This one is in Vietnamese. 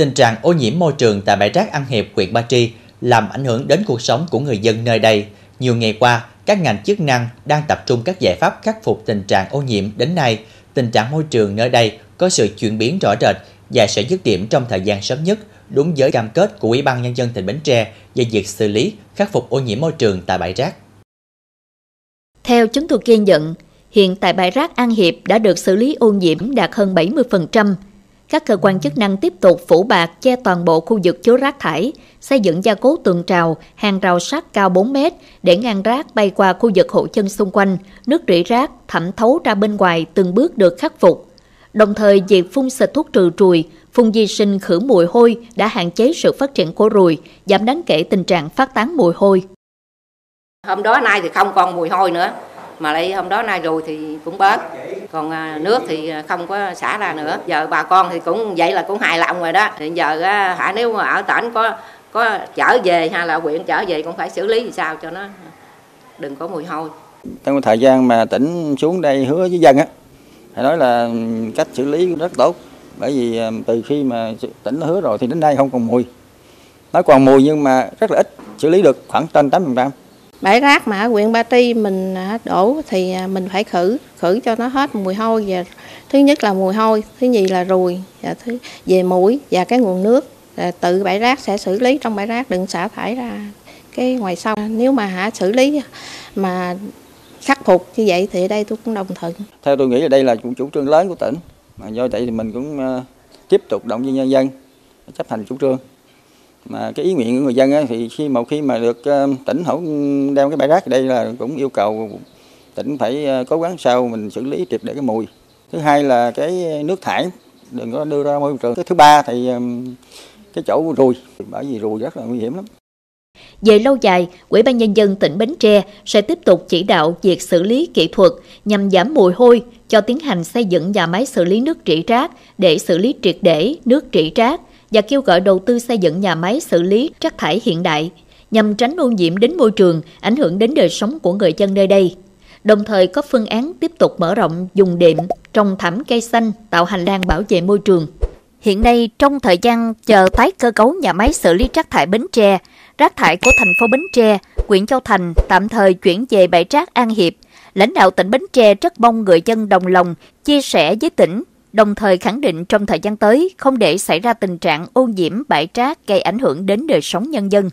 tình trạng ô nhiễm môi trường tại bãi rác An Hiệp, huyện Ba Tri làm ảnh hưởng đến cuộc sống của người dân nơi đây. Nhiều ngày qua, các ngành chức năng đang tập trung các giải pháp khắc phục tình trạng ô nhiễm đến nay. Tình trạng môi trường nơi đây có sự chuyển biến rõ rệt và sẽ dứt điểm trong thời gian sớm nhất, đúng với cam kết của Ủy ban Nhân dân tỉnh Bến Tre về việc xử lý, khắc phục ô nhiễm môi trường tại bãi rác. Theo chúng tôi ghi nhận, hiện tại bãi rác An Hiệp đã được xử lý ô nhiễm đạt hơn 70%. Các cơ quan chức năng tiếp tục phủ bạc che toàn bộ khu vực chứa rác thải, xây dựng gia cố tường trào, hàng rào sắt cao 4 mét để ngăn rác bay qua khu vực hộ chân xung quanh, nước rỉ rác thẩm thấu ra bên ngoài từng bước được khắc phục. Đồng thời, việc phun xịt thuốc trừ ruồi, phun di sinh khử mùi hôi đã hạn chế sự phát triển của ruồi, giảm đáng kể tình trạng phát tán mùi hôi. Hôm đó nay thì không còn mùi hôi nữa, mà lại hôm đó nay rồi thì cũng bớt còn à, nước thì à, không có xả ra nữa. Giờ bà con thì cũng vậy là cũng hài lòng rồi đó. Hiện giờ à, hả, nếu mà ở tỉnh có có trở về hay là huyện trở về cũng phải xử lý thì sao cho nó đừng có mùi hôi. Trong thời gian mà tỉnh xuống đây hứa với dân á, phải nói là ừ, cách xử lý rất tốt. Bởi vì từ khi mà tỉnh hứa rồi thì đến nay không còn mùi. Nó còn mùi nhưng mà rất là ít, xử lý được khoảng trên tám phần trăm bãi rác mà ở huyện Ba Tri mình à, đổ thì à, mình phải khử khử cho nó hết mùi hôi. Và thứ nhất là mùi hôi thứ nhì là ruồi và thứ về mũi và cái nguồn nước. Tự bãi rác sẽ xử lý trong bãi rác đừng xả thải ra cái ngoài sông. Nếu mà hả xử lý mà khắc phục như vậy thì ở đây tôi cũng đồng thuận. Theo tôi nghĩ là đây là chủ, chủ trương lớn của tỉnh. Mà do vậy thì mình cũng à, tiếp tục động viên nhân dân chấp hành chủ trương mà cái ý nguyện của người dân ấy, thì khi một khi mà được ờ, tỉnh hỗ đeo cái bãi rác đây là cũng yêu cầu tỉnh phải ờ, cố gắng sao mình xử lý triệt để cái mùi. Thứ hai là cái nước thải đừng có đưa ra môi trường. Thứ ba thì ờ, cái chỗ ruồi bởi vì ruồi rất là nguy hiểm lắm. Về lâu dài, Ủy ban Nhân dân tỉnh Bến Tre sẽ tiếp tục chỉ đạo việc xử lý kỹ thuật nhằm giảm mùi hôi cho tiến hành xây dựng nhà máy xử lý nước trị rác để xử lý triệt để nước trị rác và kêu gọi đầu tư xây dựng nhà máy xử lý rác thải hiện đại nhằm tránh ô nhiễm đến môi trường, ảnh hưởng đến đời sống của người dân nơi đây. Đồng thời có phương án tiếp tục mở rộng dùng đệm, trồng thảm cây xanh, tạo hành lang bảo vệ môi trường. Hiện nay, trong thời gian chờ tái cơ cấu nhà máy xử lý rác thải Bến Tre, rác thải của thành phố Bến Tre, huyện Châu Thành tạm thời chuyển về bãi rác An Hiệp. Lãnh đạo tỉnh Bến Tre rất mong người dân đồng lòng, chia sẻ với tỉnh, đồng thời khẳng định trong thời gian tới không để xảy ra tình trạng ô nhiễm, bãi rác gây ảnh hưởng đến đời sống nhân dân.